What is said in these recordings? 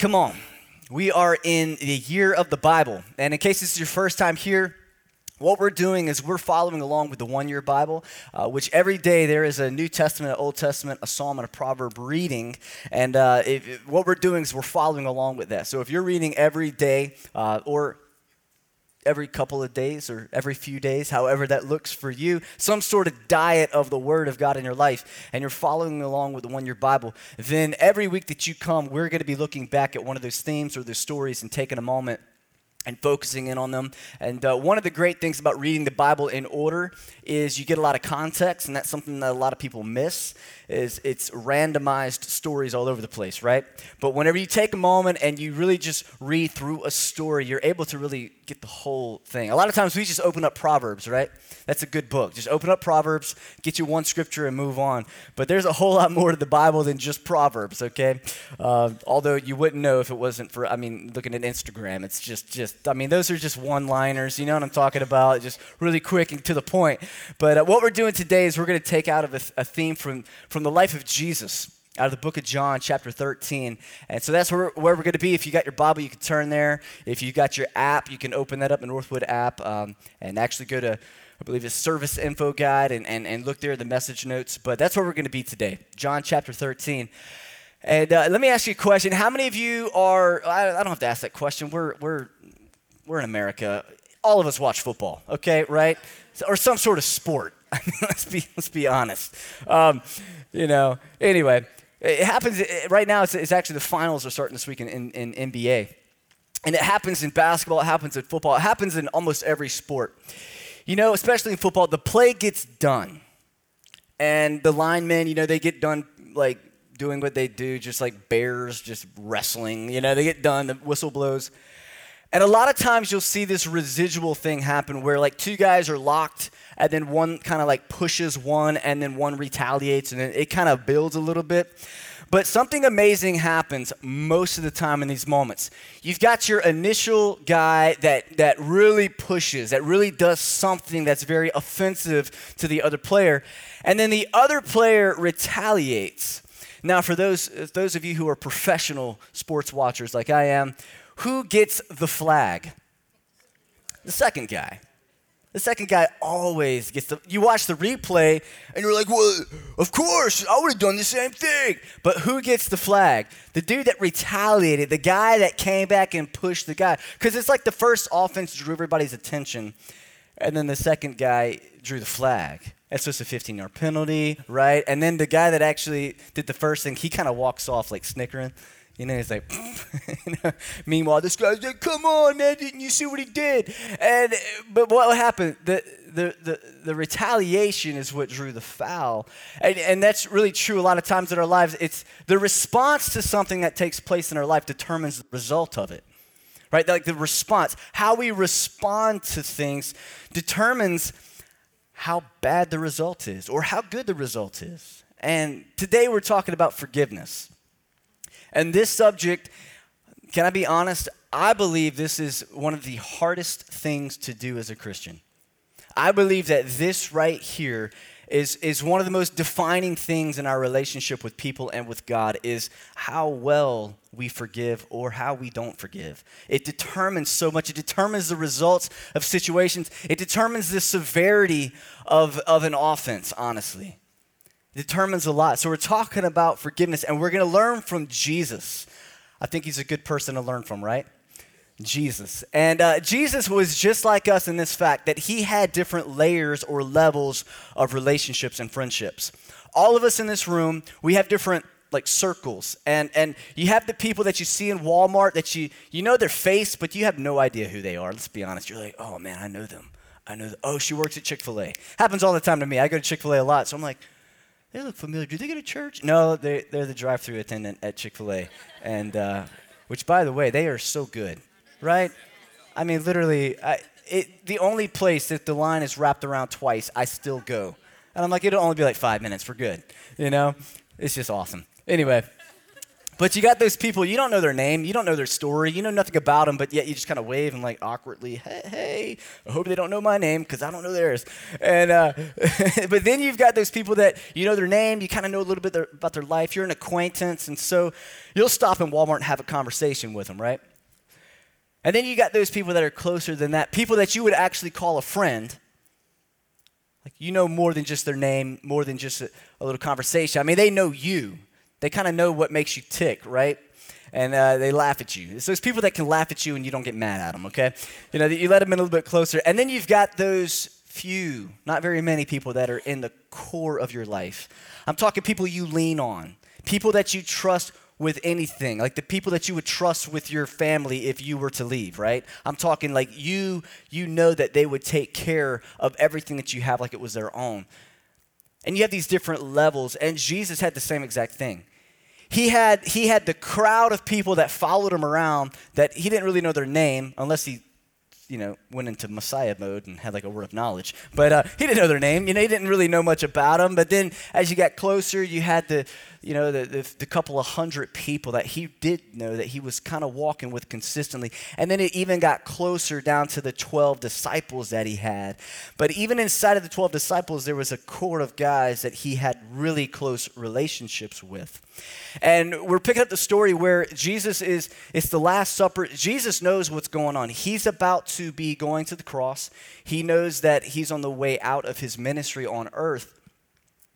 come on. We are in the year of the Bible. And in case this is your first time here, what we're doing is we're following along with the one year Bible, uh, which every day there is a New Testament, an Old Testament, a Psalm, and a proverb reading. And uh, what we're doing is we're following along with that. So if you're reading every day uh, or every couple of days or every few days, however that looks for you, some sort of diet of the Word of God in your life, and you're following along with the one year Bible, then every week that you come, we're going to be looking back at one of those themes or those stories and taking a moment and focusing in on them. And uh, one of the great things about reading the Bible in order is you get a lot of context, and that's something that a lot of people miss. Is it's randomized stories all over the place, right? But whenever you take a moment and you really just read through a story, you're able to really get the whole thing. A lot of times we just open up Proverbs, right? That's a good book. Just open up Proverbs, get you one scripture, and move on. But there's a whole lot more to the Bible than just Proverbs, okay? Uh, although you wouldn't know if it wasn't for, I mean, looking at Instagram, it's just, just, I mean, those are just one-liners. You know what I'm talking about? Just really quick and to the point. But uh, what we're doing today is we're going to take out of a, a theme from from the life of Jesus out of the book of John, chapter 13. And so that's where, where we're going to be. If you got your Bible, you can turn there. If you got your app, you can open that up, the Northwood app, um, and actually go to I believe it's service info guide and, and, and look there the message notes. But that's where we're going to be today, John chapter 13. And uh, let me ask you a question. How many of you are, I, I don't have to ask that question. We're, we're, we're in America. All of us watch football, okay, right? Or some sort of sport. let's, be, let's be honest. Um, you know, anyway, it happens right now, it's, it's, actually the finals are starting this week in, in, in NBA. And it happens in basketball, it happens in football, it happens in almost every sport. You know, especially in football, the play gets done. And the linemen, you know, they get done like doing what they do, just like bears, just wrestling. You know, they get done, the whistle blows. And a lot of times you'll see this residual thing happen where like two guys are locked and then one kind of like pushes one and then one retaliates and it kind of builds a little bit. But something amazing happens most of the time in these moments. You've got your initial guy that, that really pushes, that really does something that's very offensive to the other player, and then the other player retaliates. Now, for those, those of you who are professional sports watchers like I am, who gets the flag? The second guy. The second guy always gets the. You watch the replay and you're like, well, of course, I would have done the same thing. But who gets the flag? The dude that retaliated, the guy that came back and pushed the guy. Because it's like the first offense drew everybody's attention, and then the second guy drew the flag. That's just a 15 yard penalty, right? And then the guy that actually did the first thing, he kind of walks off like snickering. You know, he's like, meanwhile, this guy's like, come on, man, didn't you see what he did? And, but what happened? The, the, the, the retaliation is what drew the foul. And, and that's really true a lot of times in our lives. It's the response to something that takes place in our life determines the result of it. Right? Like the response, how we respond to things determines how bad the result is or how good the result is. And today we're talking about forgiveness. And this subject, can I be honest? I believe this is one of the hardest things to do as a Christian. I believe that this right here is, is one of the most defining things in our relationship with people and with God is how well we forgive or how we don't forgive. It determines so much. It determines the results of situations. It determines the severity of, of an offense, honestly determines a lot. So we're talking about forgiveness, and we're going to learn from Jesus. I think he's a good person to learn from, right? Jesus. And uh, Jesus was just like us in this fact that he had different layers or levels of relationships and friendships. All of us in this room, we have different like circles and and you have the people that you see in walmart that you you know their face but you have no idea who they are let's be honest you're like oh man i know them i know them. oh she works at chick-fil-a happens all the time to me i go to chick-fil-a a lot so i'm like they look familiar. Do they go to church? No, they, they're the drive through attendant at Chick fil A. And, uh, which, by the way, they are so good, right? I mean, literally, I, it, the only place that the line is wrapped around twice, I still go. And I'm like, it'll only be like five minutes. We're good. You know? It's just awesome. Anyway, But you got those people, you don't know their name, you don't know their story, you know nothing about them, but yet you just kind of wave and like awkwardly, hey, hey, I hope they don't know my name because I don't know theirs. And uh, but then you've got those people that you know their name, you kind of know a little bit their, about their life, you're an acquaintance, and so you'll stop in Walmart and have a conversation with them, right? And then you got those people that are closer than that, people that you would actually call a friend. Like you know more than just their name, more than just a, a little conversation. I mean, they know you. They kind of know what makes you tick, right? And uh, they laugh at you. It's those people that can laugh at you and you don't get mad at them, okay? You know, you let them in a little bit closer. And then you've got those few, not very many people that are in the core of your life. I'm talking people you lean on, people that you trust with anything, like the people that you would trust with your family if you were to leave, right? I'm talking like you you know that they would take care of everything that you have like it was their own. And you have these different levels and Jesus had the same exact thing. He had he had the crowd of people that followed him around that he didn't really know their name unless he you know, went into Messiah mode and had like a word of knowledge. But uh, he didn't know their name. You know, he didn't really know much about them. But then as you got closer, you had the, you know, the, the, the couple of hundred people that he did know that he was kind of walking with consistently. And then it even got closer down to the 12 disciples that he had. But even inside of the 12 disciples, there was a core of guys that he had really close relationships with. And we're picking up the story where Jesus is, it's the Last Supper. Jesus knows what's going on. He's about to be going to the cross, he knows that he's on the way out of his ministry on earth.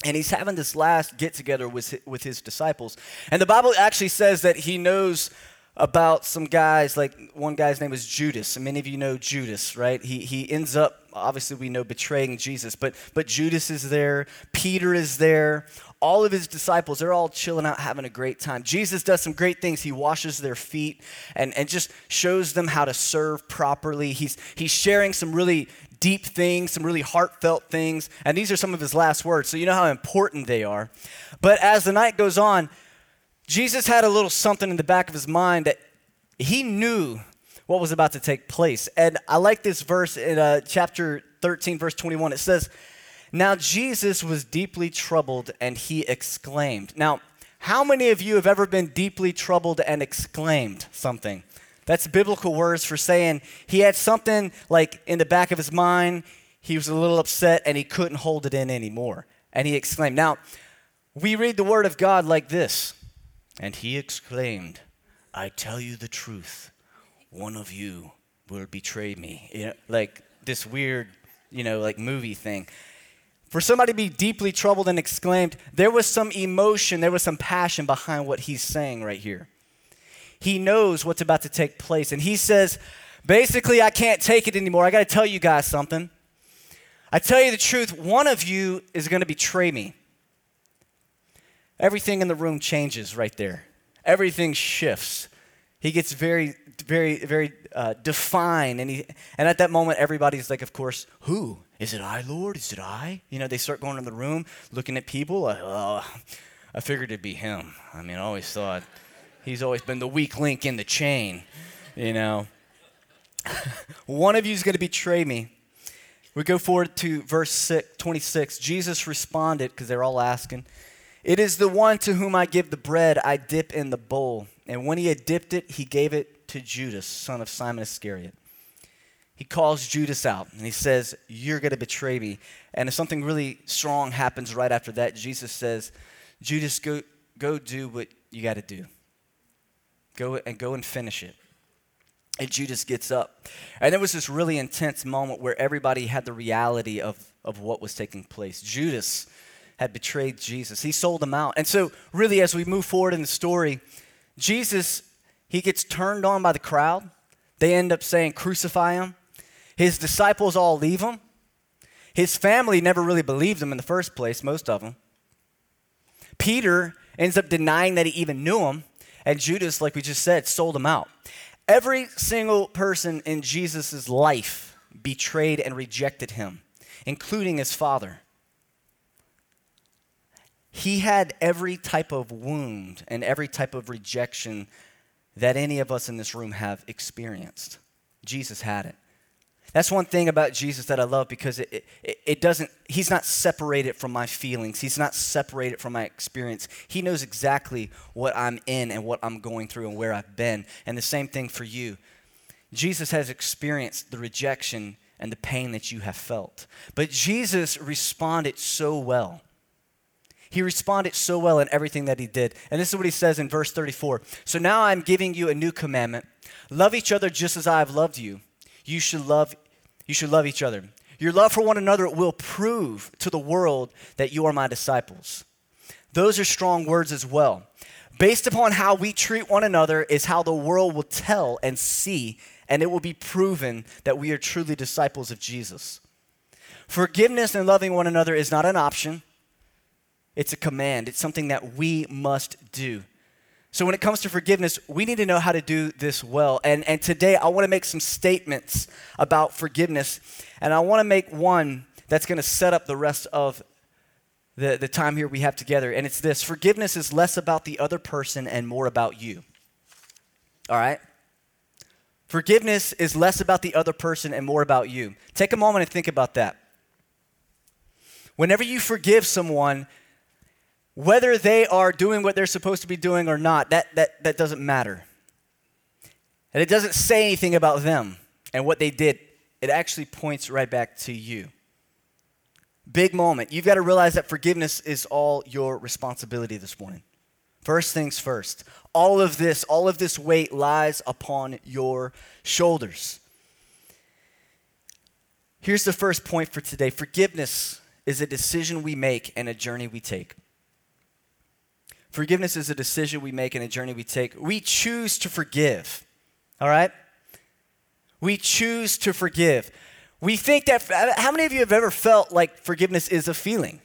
And he's having this last get together with, with his disciples. And the Bible actually says that he knows about some guys, like one guy's name is Judas. And many of you know Judas, right? He, he ends up, obviously, we know betraying Jesus, but, but Judas is there, Peter is there, all of his disciples, they're all chilling out, having a great time. Jesus does some great things. He washes their feet and, and just shows them how to serve properly. He's, he's sharing some really deep things, some really heartfelt things. And these are some of his last words. So you know how important they are. But as the night goes on, Jesus had a little something in the back of his mind that he knew what was about to take place. And I like this verse in uh, chapter 13, verse 21. It says, now Jesus was deeply troubled and he exclaimed. Now, how many of you have ever been deeply troubled and exclaimed something? That's biblical words for saying he had something like in the back of his mind, he was a little upset and he couldn't hold it in anymore. And he exclaimed. Now, we read the word of God like this. And he exclaimed, I tell you the truth, one of you will betray me. You know, like this weird, you know, like movie thing. For somebody to be deeply troubled and exclaimed, there was some emotion, there was some passion behind what he's saying right here. He knows what's about to take place. And he says, basically, I can't take it anymore. I got to tell you guys something. I tell you the truth, one of you is going to betray me. Everything in the room changes right there, everything shifts. He gets very, very, very uh, defined. And, he, and at that moment, everybody's like, of course, who? Is it I, Lord? Is it I? You know, they start going in the room, looking at people. Oh, I figured it'd be him. I mean, I always thought he's always been the weak link in the chain, you know. One of you is going to betray me. We go forward to verse six, 26. Jesus responded, because they're all asking, It is the one to whom I give the bread I dip in the bowl. And when he had dipped it, he gave it to Judas, son of Simon Iscariot he calls Judas out and he says, You're going to betray me. And if something really strong happens right after that, Jesus says, Judas, go, go do what you got to do. Go and go and finish it. And Judas gets up. And there was this really intense moment where everybody had the reality of, of what was taking place. Judas had betrayed Jesus, he sold him out. And so, really, as we move forward in the story, Jesus, he gets turned on by the crowd. They end up saying, Crucify him. His disciples all leave him. His family never really believed him in the first place, most of them. Peter ends up denying that he even knew him, and Judas, like we just said, sold him out. Every single person in Jesus' life betrayed and rejected him, including his father. He had every type of wound and every type of rejection that any of us in this room have experienced. Jesus had it. That's one thing about Jesus that I love because it, it, it, doesn't, he's not separated from my feelings. He's not separated from my experience. He knows exactly what I'm in and what I'm going through and where I've been. And the same thing for you. Jesus has experienced the rejection and the pain that you have felt. But Jesus responded so well. He responded so well in everything that he did. And this is what he says in verse 34 So now I'm giving you a new commandment love each other just as I have loved you. You should love, you should love each other. Your love for one another will prove to the world that you are my disciples. Those are strong words as well. Based upon how we treat one another is how the world will tell and see, and it will be proven that we are truly disciples of Jesus. Forgiveness and loving one another is not an option, it's a command. It's something that we must do. So, when it comes to forgiveness, we need to know how to do this well. And, and today, I want to make some statements about forgiveness. And I want to make one that's going to set up the rest of the, the time here we have together. And it's this forgiveness is less about the other person and more about you. All right? Forgiveness is less about the other person and more about you. Take a moment and think about that. Whenever you forgive someone, whether they are doing what they're supposed to be doing or not, that, that, that doesn't matter. And it doesn't say anything about them and what they did. It actually points right back to you. Big moment. You've got to realize that forgiveness is all your responsibility this morning. First things first. All of this, all of this weight lies upon your shoulders. Here's the first point for today forgiveness is a decision we make and a journey we take. Forgiveness is a decision we make and a journey we take. We choose to forgive, all right? We choose to forgive. We think that, how many of you have ever felt like forgiveness is a feeling?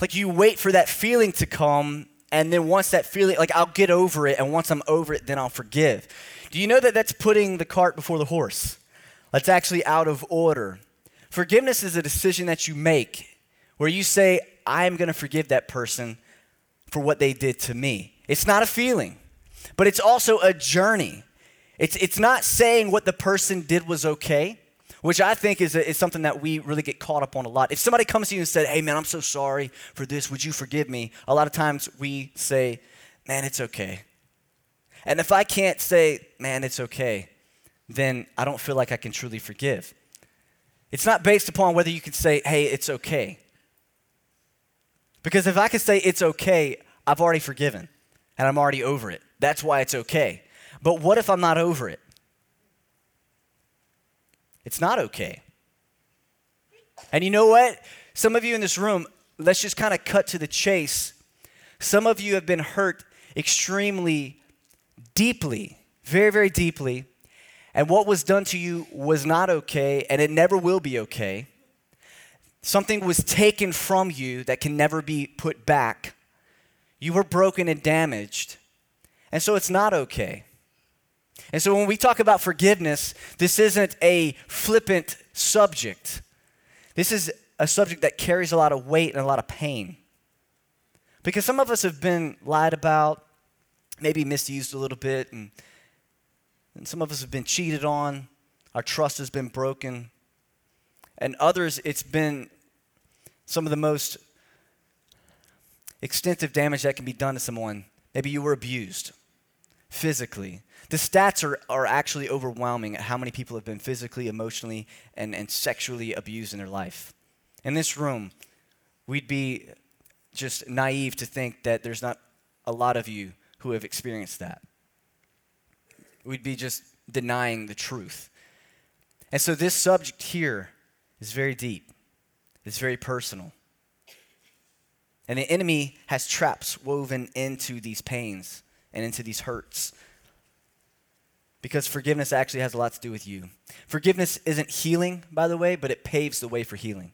Like you wait for that feeling to come, and then once that feeling, like I'll get over it, and once I'm over it, then I'll forgive. Do you know that that's putting the cart before the horse? That's actually out of order. Forgiveness is a decision that you make where you say, I'm going to forgive that person for what they did to me. It's not a feeling, but it's also a journey. It's, it's not saying what the person did was okay, which I think is, a, is something that we really get caught up on a lot. If somebody comes to you and said, Hey, man, I'm so sorry for this, would you forgive me? A lot of times we say, Man, it's okay. And if I can't say, Man, it's okay, then I don't feel like I can truly forgive. It's not based upon whether you can say, Hey, it's okay. Because if I can say it's okay, I've already forgiven and I'm already over it. That's why it's okay. But what if I'm not over it? It's not okay. And you know what? Some of you in this room, let's just kind of cut to the chase. Some of you have been hurt extremely deeply, very, very deeply. And what was done to you was not okay, and it never will be okay. Something was taken from you that can never be put back. You were broken and damaged. And so it's not okay. And so when we talk about forgiveness, this isn't a flippant subject. This is a subject that carries a lot of weight and a lot of pain. Because some of us have been lied about, maybe misused a little bit, and, and some of us have been cheated on. Our trust has been broken and others, it's been some of the most extensive damage that can be done to someone. Maybe you were abused physically. The stats are, are actually overwhelming at how many people have been physically, emotionally, and, and sexually abused in their life. In this room, we'd be just naive to think that there's not a lot of you who have experienced that. We'd be just denying the truth. And so, this subject here is very deep, it's very personal. And the enemy has traps woven into these pains and into these hurts. Because forgiveness actually has a lot to do with you. Forgiveness isn't healing, by the way, but it paves the way for healing.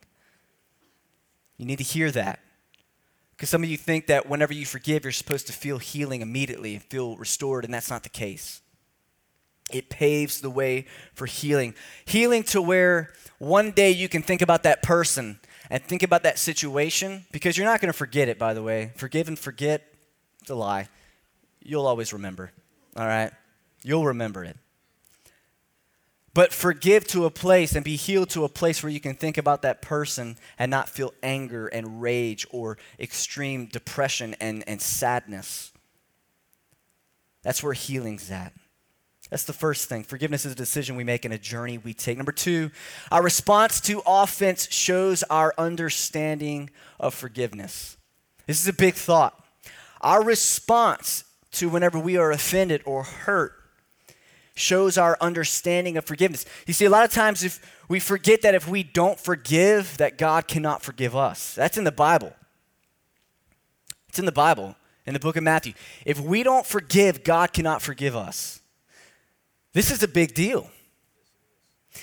You need to hear that. Because some of you think that whenever you forgive, you're supposed to feel healing immediately and feel restored, and that's not the case. It paves the way for healing. Healing to where one day you can think about that person and think about that situation because you're not going to forget it, by the way. Forgive and forget, it's a lie. You'll always remember, all right? You'll remember it. but forgive to a place and be healed to a place where you can think about that person and not feel anger and rage or extreme depression and, and sadness. That's where healing's at. That's the first thing. Forgiveness is a decision we make and a journey we take. Number two, our response to offense shows our understanding of forgiveness. This is a big thought. Our response to whenever we are offended or hurt shows our understanding of forgiveness. You see, a lot of times if we forget that if we don't forgive, that God cannot forgive us. That's in the Bible. It's in the Bible, in the book of Matthew. If we don't forgive, God cannot forgive us. This is a big deal.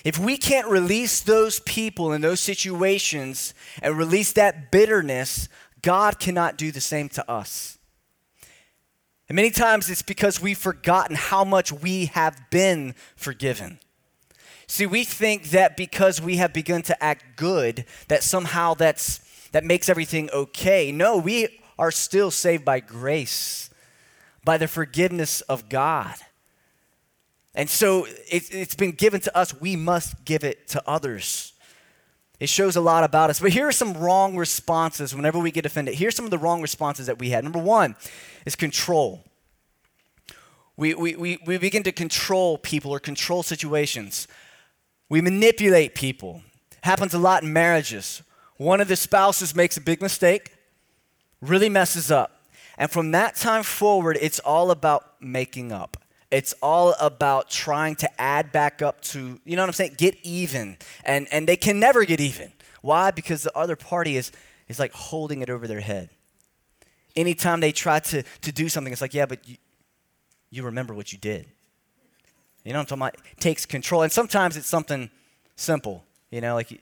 If we can't release those people in those situations and release that bitterness, God cannot do the same to us. And many times it's because we've forgotten how much we have been forgiven. See, we think that because we have begun to act good, that somehow that's, that makes everything okay. No, we are still saved by grace, by the forgiveness of God. And so it, it's been given to us, we must give it to others. It shows a lot about us. But here are some wrong responses whenever we get offended. Here's some of the wrong responses that we had. Number one is control. We, we, we, we begin to control people or control situations. We manipulate people. Happens a lot in marriages. One of the spouses makes a big mistake, really messes up. And from that time forward, it's all about making up. It's all about trying to add back up to, you know what I'm saying? Get even. And, and they can never get even. Why? Because the other party is, is like holding it over their head. Anytime they try to, to do something, it's like, yeah, but you, you remember what you did. You know what I'm talking about? It takes control. And sometimes it's something simple, you know, like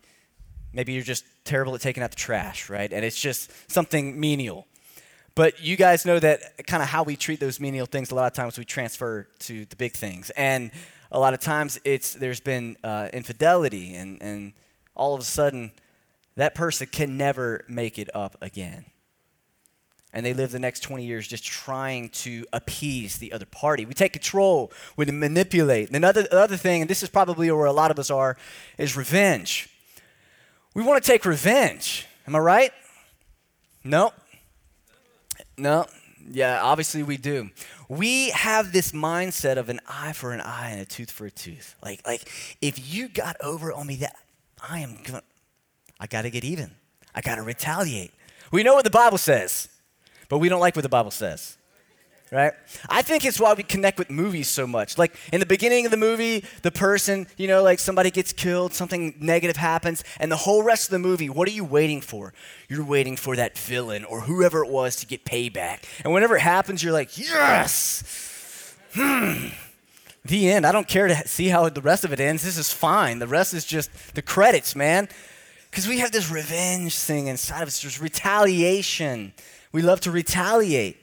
maybe you're just terrible at taking out the trash, right? And it's just something menial. But you guys know that kind of how we treat those menial things, a lot of times we transfer to the big things. And a lot of times it's there's been uh, infidelity, and, and all of a sudden that person can never make it up again. And they live the next 20 years just trying to appease the other party. We take control, we manipulate. And another, other thing, and this is probably where a lot of us are, is revenge. We want to take revenge. Am I right? No. No, yeah, obviously we do. We have this mindset of an eye for an eye and a tooth for a tooth. Like, like if you got over on me, that I am gonna, I got to get even. I got to retaliate. We know what the Bible says, but we don't like what the Bible says right? I think it's why we connect with movies so much. Like in the beginning of the movie, the person, you know, like somebody gets killed, something negative happens, and the whole rest of the movie, what are you waiting for? You're waiting for that villain or whoever it was to get payback. And whenever it happens, you're like, yes! Hmm. The end. I don't care to see how the rest of it ends. This is fine. The rest is just the credits, man. Because we have this revenge thing inside of us. There's retaliation. We love to retaliate.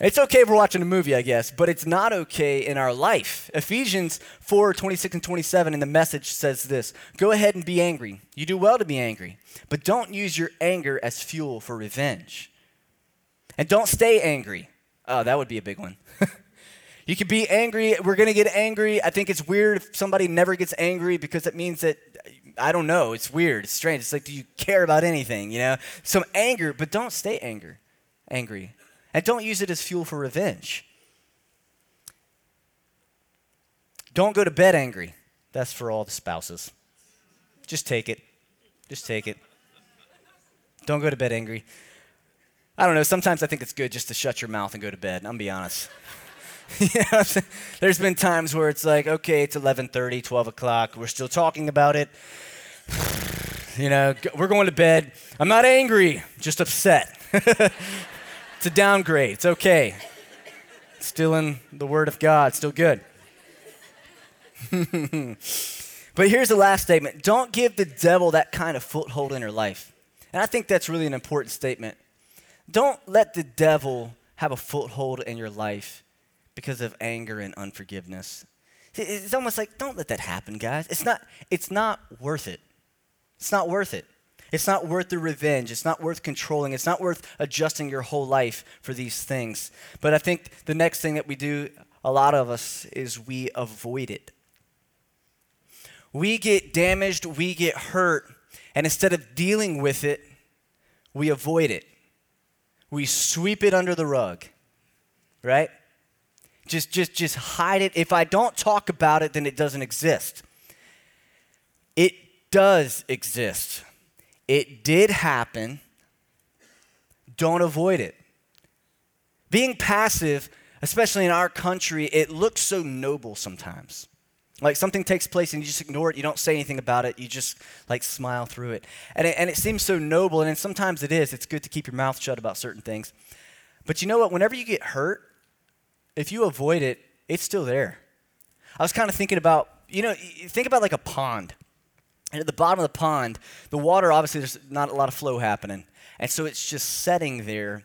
It's okay if we're watching a movie, I guess, but it's not okay in our life. Ephesians 4 26 and 27 in the message says this Go ahead and be angry. You do well to be angry, but don't use your anger as fuel for revenge. And don't stay angry. Oh, that would be a big one. you can be angry. We're going to get angry. I think it's weird if somebody never gets angry because it means that, I don't know, it's weird. It's strange. It's like, do you care about anything, you know? Some anger, but don't stay anger, angry. And don't use it as fuel for revenge. Don't go to bed angry. That's for all the spouses. Just take it. Just take it. Don't go to bed angry. I don't know. Sometimes I think it's good just to shut your mouth and go to bed. I'm be honest. there's been times where it's like, okay, it's 11:30, 12 o'clock. We're still talking about it. you know, we're going to bed. I'm not angry, just upset. It's a downgrade. It's okay. Still in the Word of God, still good. but here's the last statement don't give the devil that kind of foothold in your life. And I think that's really an important statement. Don't let the devil have a foothold in your life because of anger and unforgiveness. It's almost like don't let that happen, guys. It's not it's not worth it. It's not worth it. It's not worth the revenge. It's not worth controlling. It's not worth adjusting your whole life for these things. But I think the next thing that we do, a lot of us, is we avoid it. We get damaged, we get hurt, and instead of dealing with it, we avoid it. We sweep it under the rug, right? Just, just, just hide it. If I don't talk about it, then it doesn't exist. It does exist. It did happen. Don't avoid it. Being passive, especially in our country, it looks so noble sometimes. Like something takes place and you just ignore it, you don't say anything about it, you just like smile through it. And it, and it seems so noble, and sometimes it is. It's good to keep your mouth shut about certain things. But you know what? Whenever you get hurt, if you avoid it, it's still there. I was kind of thinking about, you know, think about like a pond. And at the bottom of the pond, the water, obviously, there's not a lot of flow happening. And so it's just setting there.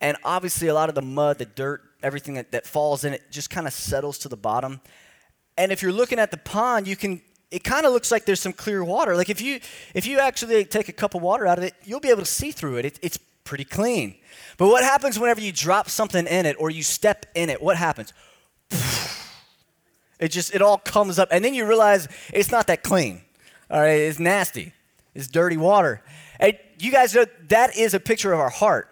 And obviously, a lot of the mud, the dirt, everything that, that falls in it just kind of settles to the bottom. And if you're looking at the pond, you can it kind of looks like there's some clear water. Like if you if you actually take a cup of water out of it, you'll be able to see through it. it it's pretty clean. But what happens whenever you drop something in it or you step in it? What happens? It just it all comes up and then you realize it's not that clean. All right, it's nasty. It's dirty water. And you guys know that is a picture of our heart.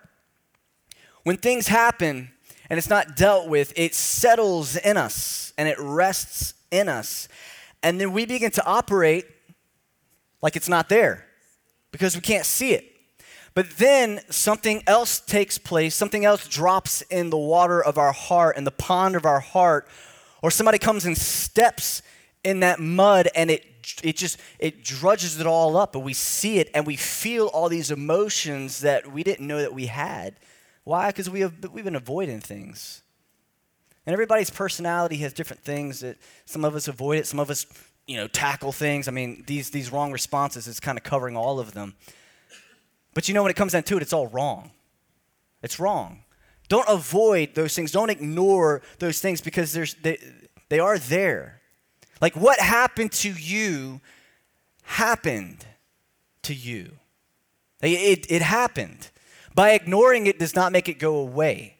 When things happen and it's not dealt with, it settles in us and it rests in us. And then we begin to operate like it's not there because we can't see it. But then something else takes place, something else drops in the water of our heart, in the pond of our heart, or somebody comes and steps in that mud and it it just it drudges it all up and we see it and we feel all these emotions that we didn't know that we had. Why? Because we have we've been avoiding things. And everybody's personality has different things that some of us avoid it some of us you know tackle things. I mean these these wrong responses is kind of covering all of them. But you know when it comes down to it it's all wrong. It's wrong. Don't avoid those things. Don't ignore those things because there's they, they are there like what happened to you happened to you. It, it, happened. By ignoring it does not make it go away.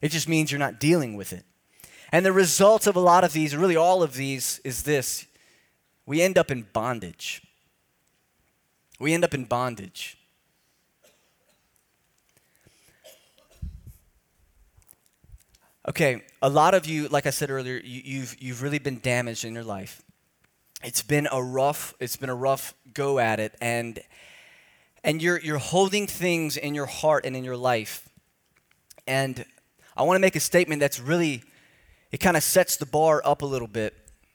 It just means you're not dealing with it. And the result of a lot of these, really all of these, is this we end up in bondage. We end up in bondage. Okay, a lot of you, like I said earlier, you, you've, you've really been damaged in your life. It's been a rough, it's been a rough go at it, and and you're you're holding things in your heart and in your life. And I want to make a statement that's really it kind of sets the bar up a little bit,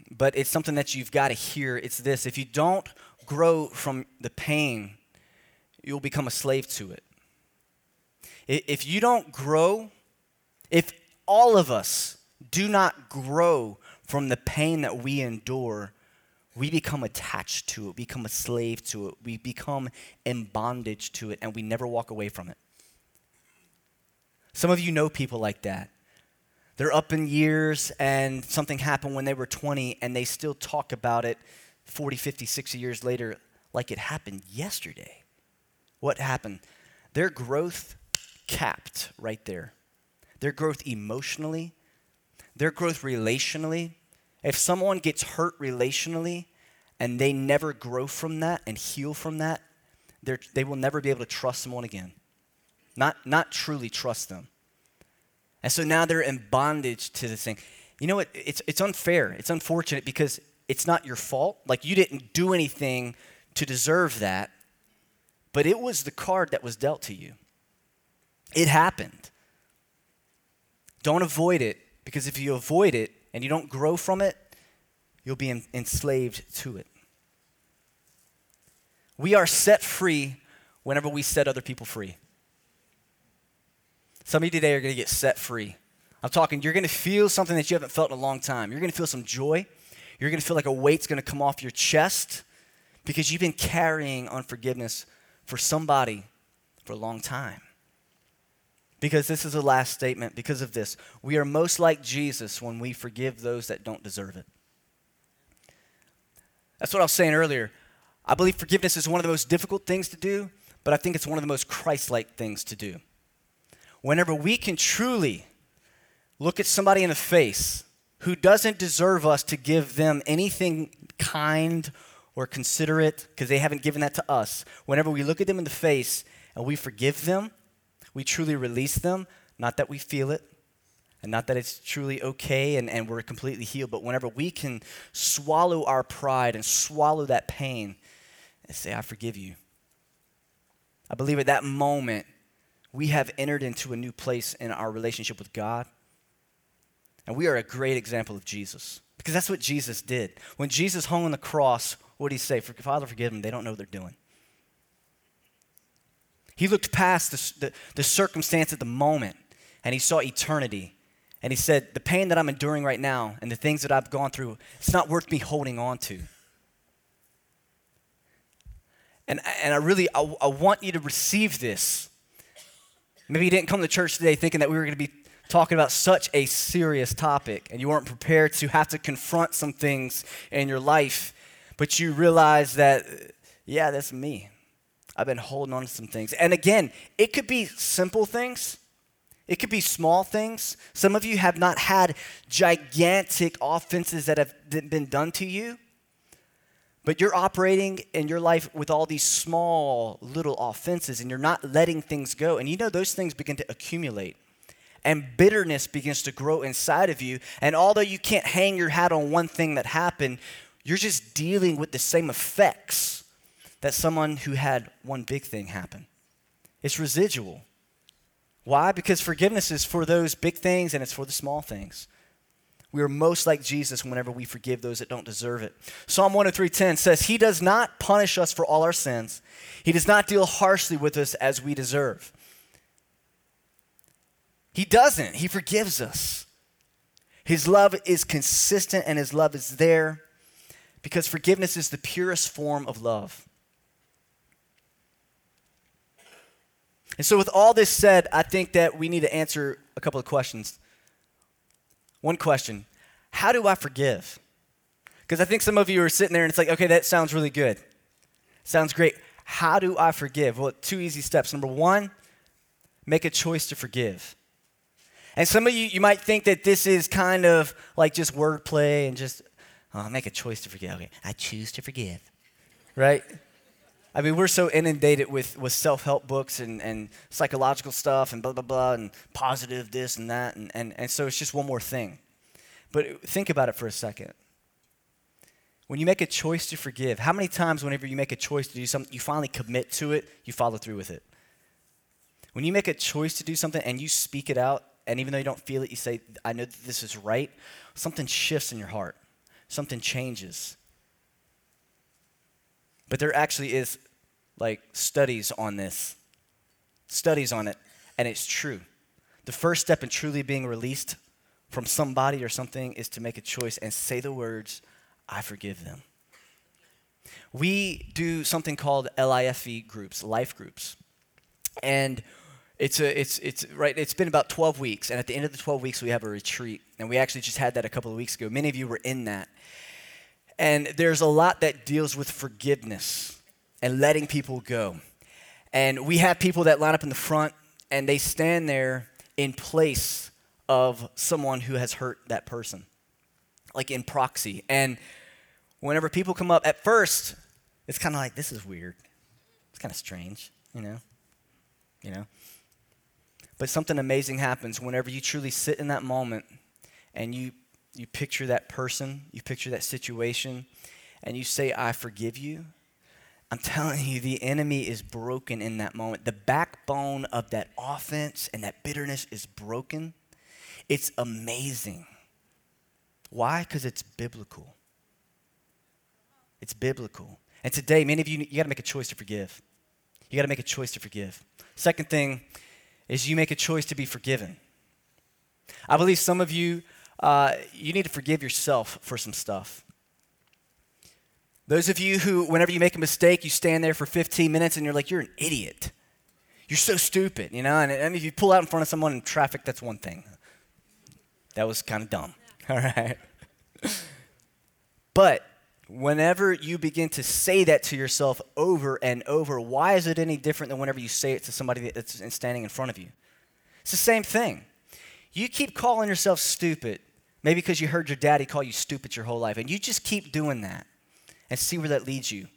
but it's something that you've got to hear. It's this if you don't grow from the pain, you'll become a slave to it. If you don't grow, if all of us do not grow from the pain that we endure, we become attached to it, become a slave to it, we become in bondage to it, and we never walk away from it. Some of you know people like that. They're up in years and something happened when they were 20 and they still talk about it 40, 50, 60 years later like it happened yesterday. What happened? Their growth capped right there their growth emotionally, their growth relationally. If someone gets hurt relationally and they never grow from that and heal from that, they will never be able to trust someone again. Not, not truly trust them. And so now they're in bondage to this thing. You know what? It's, it's unfair. It's unfortunate because it's not your fault. Like you didn't do anything to deserve that, but it was the card that was dealt to you. It happened. Don't avoid it because if you avoid it and you don't grow from it, you'll be enslaved to it. We are set free whenever we set other people free. Some of you today are going to get set free. I'm talking, you're going to feel something that you haven't felt in a long time. You're going to feel some joy. You're going to feel like a weight's going to come off your chest because you've been carrying unforgiveness for somebody for a long time because this is the last statement because of this. We are most like Jesus when we forgive those that don't deserve it. That's what I was saying earlier. I believe forgiveness is one of the most difficult things to do, but I think it's one of the most Christ like things to do. Whenever we can truly look at somebody in the face who doesn't deserve us to give them anything kind or considerate because they haven't given that to us, whenever we look at them in the face and we forgive them, we truly release them, not that we feel it, and not that it's truly okay and, and we're completely healed, but whenever we can swallow our pride and swallow that pain and say, I forgive you. I believe at that moment, we have entered into a new place in our relationship with God. And we are a great example of Jesus because that's what Jesus did. When Jesus hung on the cross, what did he say? Father, forgive them. They don't know what they're doing. He looked past the, the, the circumstance at the moment and he saw eternity. And he said, The pain that I'm enduring right now and the things that I've gone through, it's not worth me holding on to. And, and I really, I, I want you to receive this. Maybe you didn't come to church today thinking that we were going to be talking about such a serious topic and you weren't prepared to have to confront some things in your life, but you realize that, yeah, that's me. I've been holding on to some things. And again, it could be simple things. It could be small things. Some of you have not had gigantic offenses that have been done to you, but you're operating in your life with all these small little offenses and you're not letting things go. And you know, those things begin to accumulate and bitterness begins to grow inside of you. And although you can't hang your hat on one thing that happened, you're just dealing with the same effects that someone who had one big thing happen. It's residual. Why? Because forgiveness is for those big things and it's for the small things. We are most like Jesus whenever we forgive those that don't deserve it. Psalm 103:10 says, "He does not punish us for all our sins. He does not deal harshly with us as we deserve." He doesn't. He forgives us. His love is consistent and his love is there because forgiveness is the purest form of love. And so, with all this said, I think that we need to answer a couple of questions. One question How do I forgive? Because I think some of you are sitting there and it's like, okay, that sounds really good. Sounds great. How do I forgive? Well, two easy steps. Number one, make a choice to forgive. And some of you, you might think that this is kind of like just wordplay and just, oh, make a choice to forgive. Okay, I choose to forgive, right? I mean, we're so inundated with, with self help books and, and psychological stuff and blah, blah, blah, and positive this and that. And, and, and so it's just one more thing. But think about it for a second. When you make a choice to forgive, how many times, whenever you make a choice to do something, you finally commit to it, you follow through with it? When you make a choice to do something and you speak it out, and even though you don't feel it, you say, I know that this is right, something shifts in your heart, something changes. But there actually is like studies on this, studies on it, and it's true. The first step in truly being released from somebody or something is to make a choice and say the words, I forgive them. We do something called LIFE groups, life groups. And it's a, it's it's right it's been about 12 weeks and at the end of the 12 weeks we have a retreat and we actually just had that a couple of weeks ago many of you were in that and there's a lot that deals with forgiveness and letting people go. And we have people that line up in the front and they stand there in place of someone who has hurt that person, like in proxy. And whenever people come up, at first, it's kind of like, this is weird. It's kind of strange, you know? You know? But something amazing happens whenever you truly sit in that moment and you you picture that person, you picture that situation, and you say, I forgive you, I'm telling you, the enemy is broken in that moment. The backbone of that offense and that bitterness is broken. It's amazing. Why? Because it's biblical. It's biblical. And today, many of you, you got to make a choice to forgive. You got to make a choice to forgive. Second thing is you make a choice to be forgiven. I believe some of you uh, you need to forgive yourself for some stuff. Those of you who, whenever you make a mistake, you stand there for 15 minutes and you're like, you're an idiot. You're so stupid, you know? And, and if you pull out in front of someone in traffic, that's one thing. That was kind of dumb, all right? but whenever you begin to say that to yourself over and over, why is it any different than whenever you say it to somebody that's standing in front of you? It's the same thing. You keep calling yourself stupid Maybe because you heard your daddy call you stupid your whole life, and you just keep doing that and see where that leads you.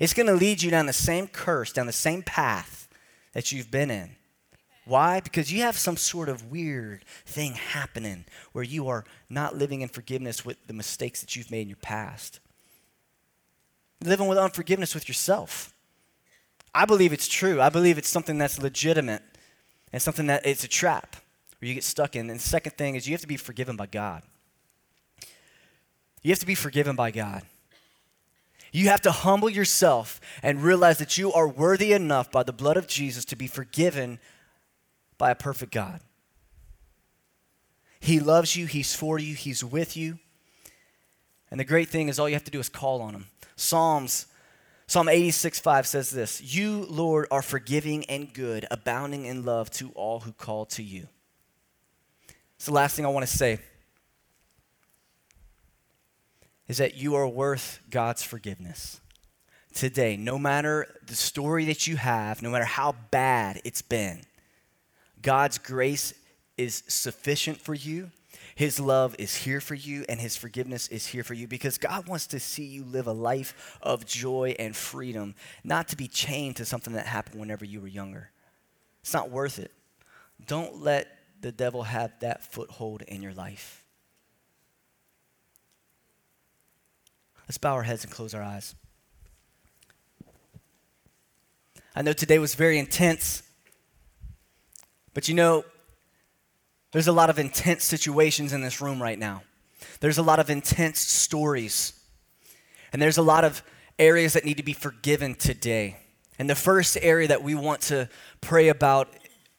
It's going to lead you down the same curse, down the same path that you've been in. Why? Because you have some sort of weird thing happening where you are not living in forgiveness with the mistakes that you've made in your past. Living with unforgiveness with yourself. I believe it's true. I believe it's something that's legitimate and something that it's a trap where you get stuck in. And the second thing is you have to be forgiven by God. You have to be forgiven by God. You have to humble yourself and realize that you are worthy enough by the blood of Jesus to be forgiven by a perfect God. He loves you, He's for you, He's with you. And the great thing is, all you have to do is call on Him. Psalms, Psalm 86 5 says this You, Lord, are forgiving and good, abounding in love to all who call to you. It's the last thing I want to say is that you are worth God's forgiveness. Today, no matter the story that you have, no matter how bad it's been, God's grace is sufficient for you. His love is here for you, and His forgiveness is here for you because God wants to see you live a life of joy and freedom, not to be chained to something that happened whenever you were younger. It's not worth it. Don't let the devil have that foothold in your life. Let's bow our heads and close our eyes. I know today was very intense, but you know, there's a lot of intense situations in this room right now. There's a lot of intense stories, and there's a lot of areas that need to be forgiven today. And the first area that we want to pray about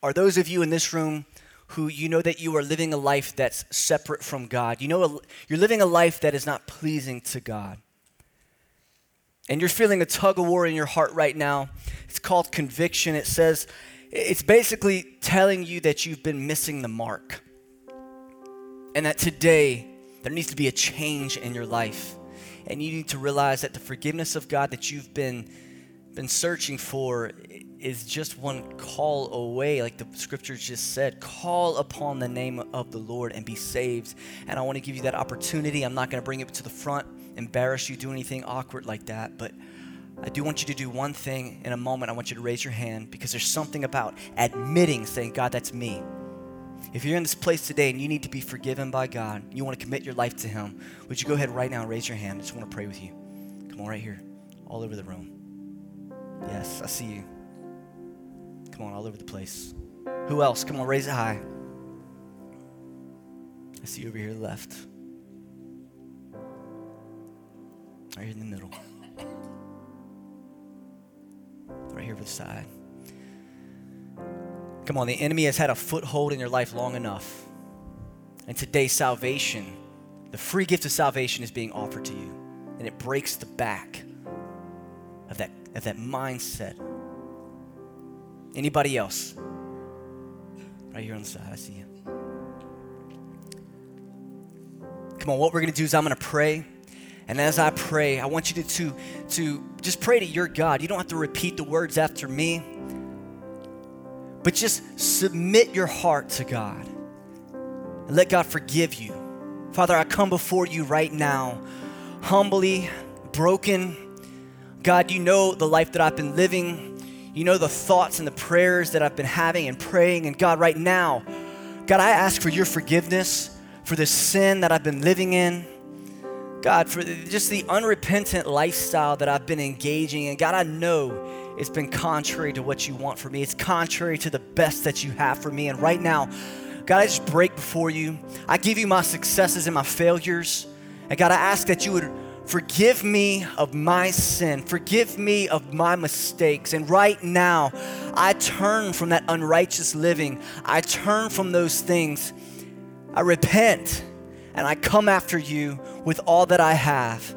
are those of you in this room who you know that you are living a life that's separate from God. You know, you're living a life that is not pleasing to God. And you're feeling a tug of war in your heart right now. It's called conviction. It says, it's basically telling you that you've been missing the mark. And that today, there needs to be a change in your life. And you need to realize that the forgiveness of God that you've been, been searching for is just one call away, like the scriptures just said. Call upon the name of the Lord and be saved. And I want to give you that opportunity. I'm not going to bring it to the front, embarrass you, do anything awkward like that, but I do want you to do one thing in a moment. I want you to raise your hand because there's something about admitting, saying, God, that's me. If you're in this place today and you need to be forgiven by God, you want to commit your life to Him, would you go ahead right now and raise your hand? I just want to pray with you. Come on, right here, all over the room. Yes, I see you. Come on, all over the place. Who else? Come on, raise it high. I see you over here left. Right here in the middle. Right here over the side. Come on, the enemy has had a foothold in your life long enough. And today, salvation, the free gift of salvation is being offered to you. And it breaks the back of that, of that mindset Anybody else? Right here on the side, I see you. Come on, what we're gonna do is I'm gonna pray. And as I pray, I want you to, to, to just pray to your God. You don't have to repeat the words after me, but just submit your heart to God and let God forgive you. Father, I come before you right now, humbly, broken. God, you know the life that I've been living. You know the thoughts and the prayers that I've been having and praying. And God, right now, God, I ask for your forgiveness for the sin that I've been living in. God, for just the unrepentant lifestyle that I've been engaging in. God, I know it's been contrary to what you want for me. It's contrary to the best that you have for me. And right now, God, I just break before you. I give you my successes and my failures. And God, I ask that you would Forgive me of my sin. Forgive me of my mistakes. And right now, I turn from that unrighteous living. I turn from those things. I repent and I come after you with all that I have.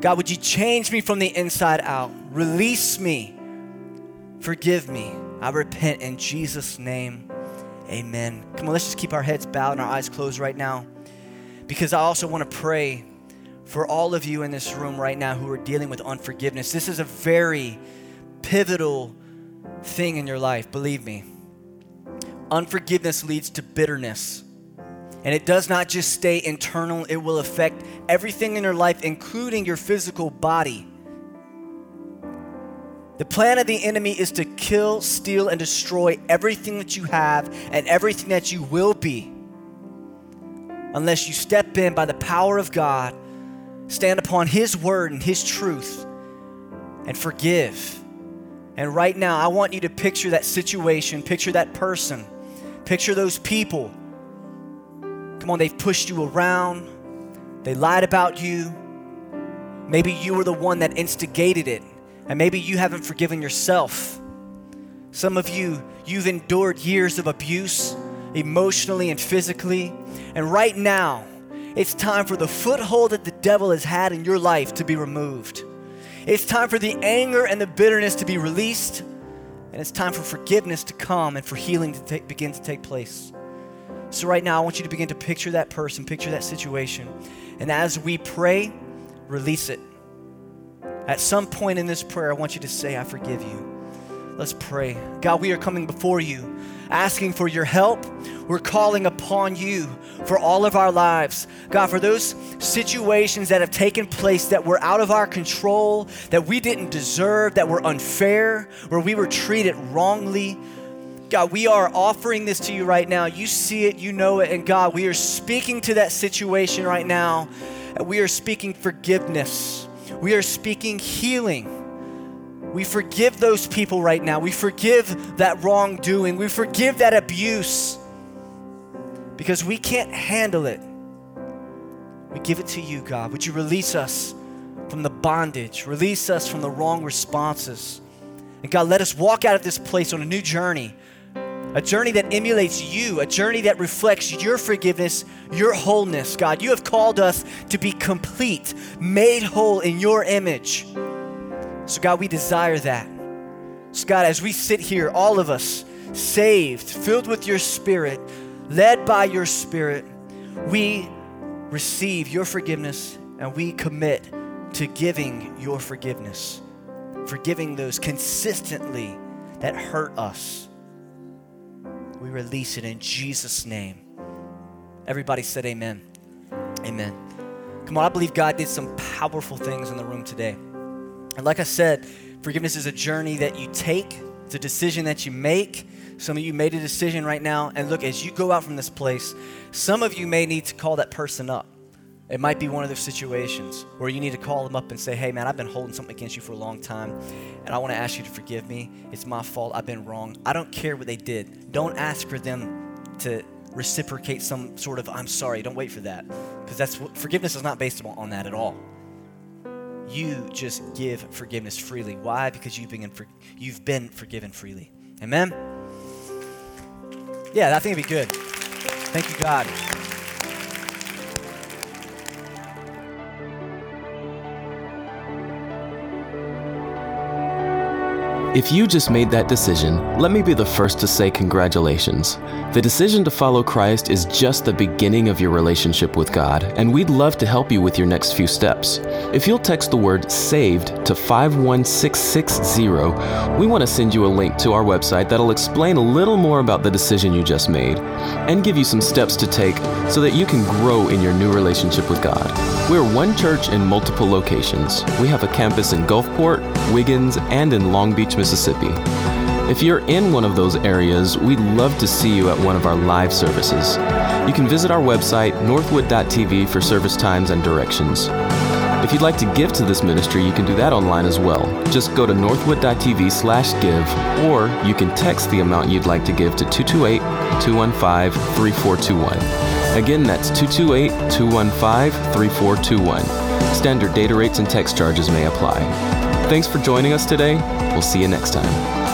God, would you change me from the inside out? Release me. Forgive me. I repent in Jesus' name. Amen. Come on, let's just keep our heads bowed and our eyes closed right now because I also want to pray for all of you in this room right now who are dealing with unforgiveness. This is a very pivotal thing in your life, believe me. Unforgiveness leads to bitterness. And it does not just stay internal, it will affect everything in your life, including your physical body. The plan of the enemy is to kill, steal, and destroy everything that you have and everything that you will be. Unless you step in by the power of God, stand upon His word and His truth, and forgive. And right now, I want you to picture that situation, picture that person, picture those people. Come on, they've pushed you around, they lied about you. Maybe you were the one that instigated it and maybe you haven't forgiven yourself. Some of you, you've endured years of abuse, emotionally and physically. And right now, it's time for the foothold that the devil has had in your life to be removed. It's time for the anger and the bitterness to be released. And it's time for forgiveness to come and for healing to take, begin to take place. So, right now, I want you to begin to picture that person, picture that situation. And as we pray, release it. At some point in this prayer, I want you to say, I forgive you. Let's pray. God, we are coming before you, asking for your help. We're calling upon you for all of our lives. God, for those situations that have taken place that were out of our control, that we didn't deserve, that were unfair, where we were treated wrongly. God, we are offering this to you right now. You see it, you know it, and God, we are speaking to that situation right now. We are speaking forgiveness. We are speaking healing. We forgive those people right now. We forgive that wrongdoing. We forgive that abuse because we can't handle it. We give it to you, God. Would you release us from the bondage, release us from the wrong responses? And God, let us walk out of this place on a new journey a journey that emulates you, a journey that reflects your forgiveness, your wholeness. God, you have called us to be complete, made whole in your image. So, God, we desire that. So, God, as we sit here, all of us, saved, filled with your spirit, led by your spirit, we receive your forgiveness and we commit to giving your forgiveness, forgiving those consistently that hurt us we release it in Jesus' name. Everybody said amen. Amen. Come on, I believe God did some powerful things in the room today. And like I said, forgiveness is a journey that you take, it's a decision that you make. Some of you made a decision right now. And look, as you go out from this place, some of you may need to call that person up. It might be one of those situations where you need to call them up and say, hey, man, I've been holding something against you for a long time, and I want to ask you to forgive me. It's my fault. I've been wrong. I don't care what they did. Don't ask for them to reciprocate some sort of, I'm sorry. Don't wait for that. Because that's forgiveness is not based on that at all. You just give forgiveness freely. Why? Because you've been, you've been forgiven freely. Amen? Yeah, I think it'd be good. Thank you, God. If you just made that decision, let me be the first to say congratulations. The decision to follow Christ is just the beginning of your relationship with God, and we'd love to help you with your next few steps. If you'll text the word SAVED to 51660, we want to send you a link to our website that'll explain a little more about the decision you just made and give you some steps to take so that you can grow in your new relationship with God. We're one church in multiple locations. We have a campus in Gulfport, Wiggins, and in Long Beach, Mississippi. If you're in one of those areas, we'd love to see you at one of our live services. You can visit our website, northwood.tv, for service times and directions. If you'd like to give to this ministry, you can do that online as well. Just go to northwood.tv slash give, or you can text the amount you'd like to give to 228 215 3421. Again, that's 228 215 3421. Standard data rates and text charges may apply. Thanks for joining us today. We'll see you next time.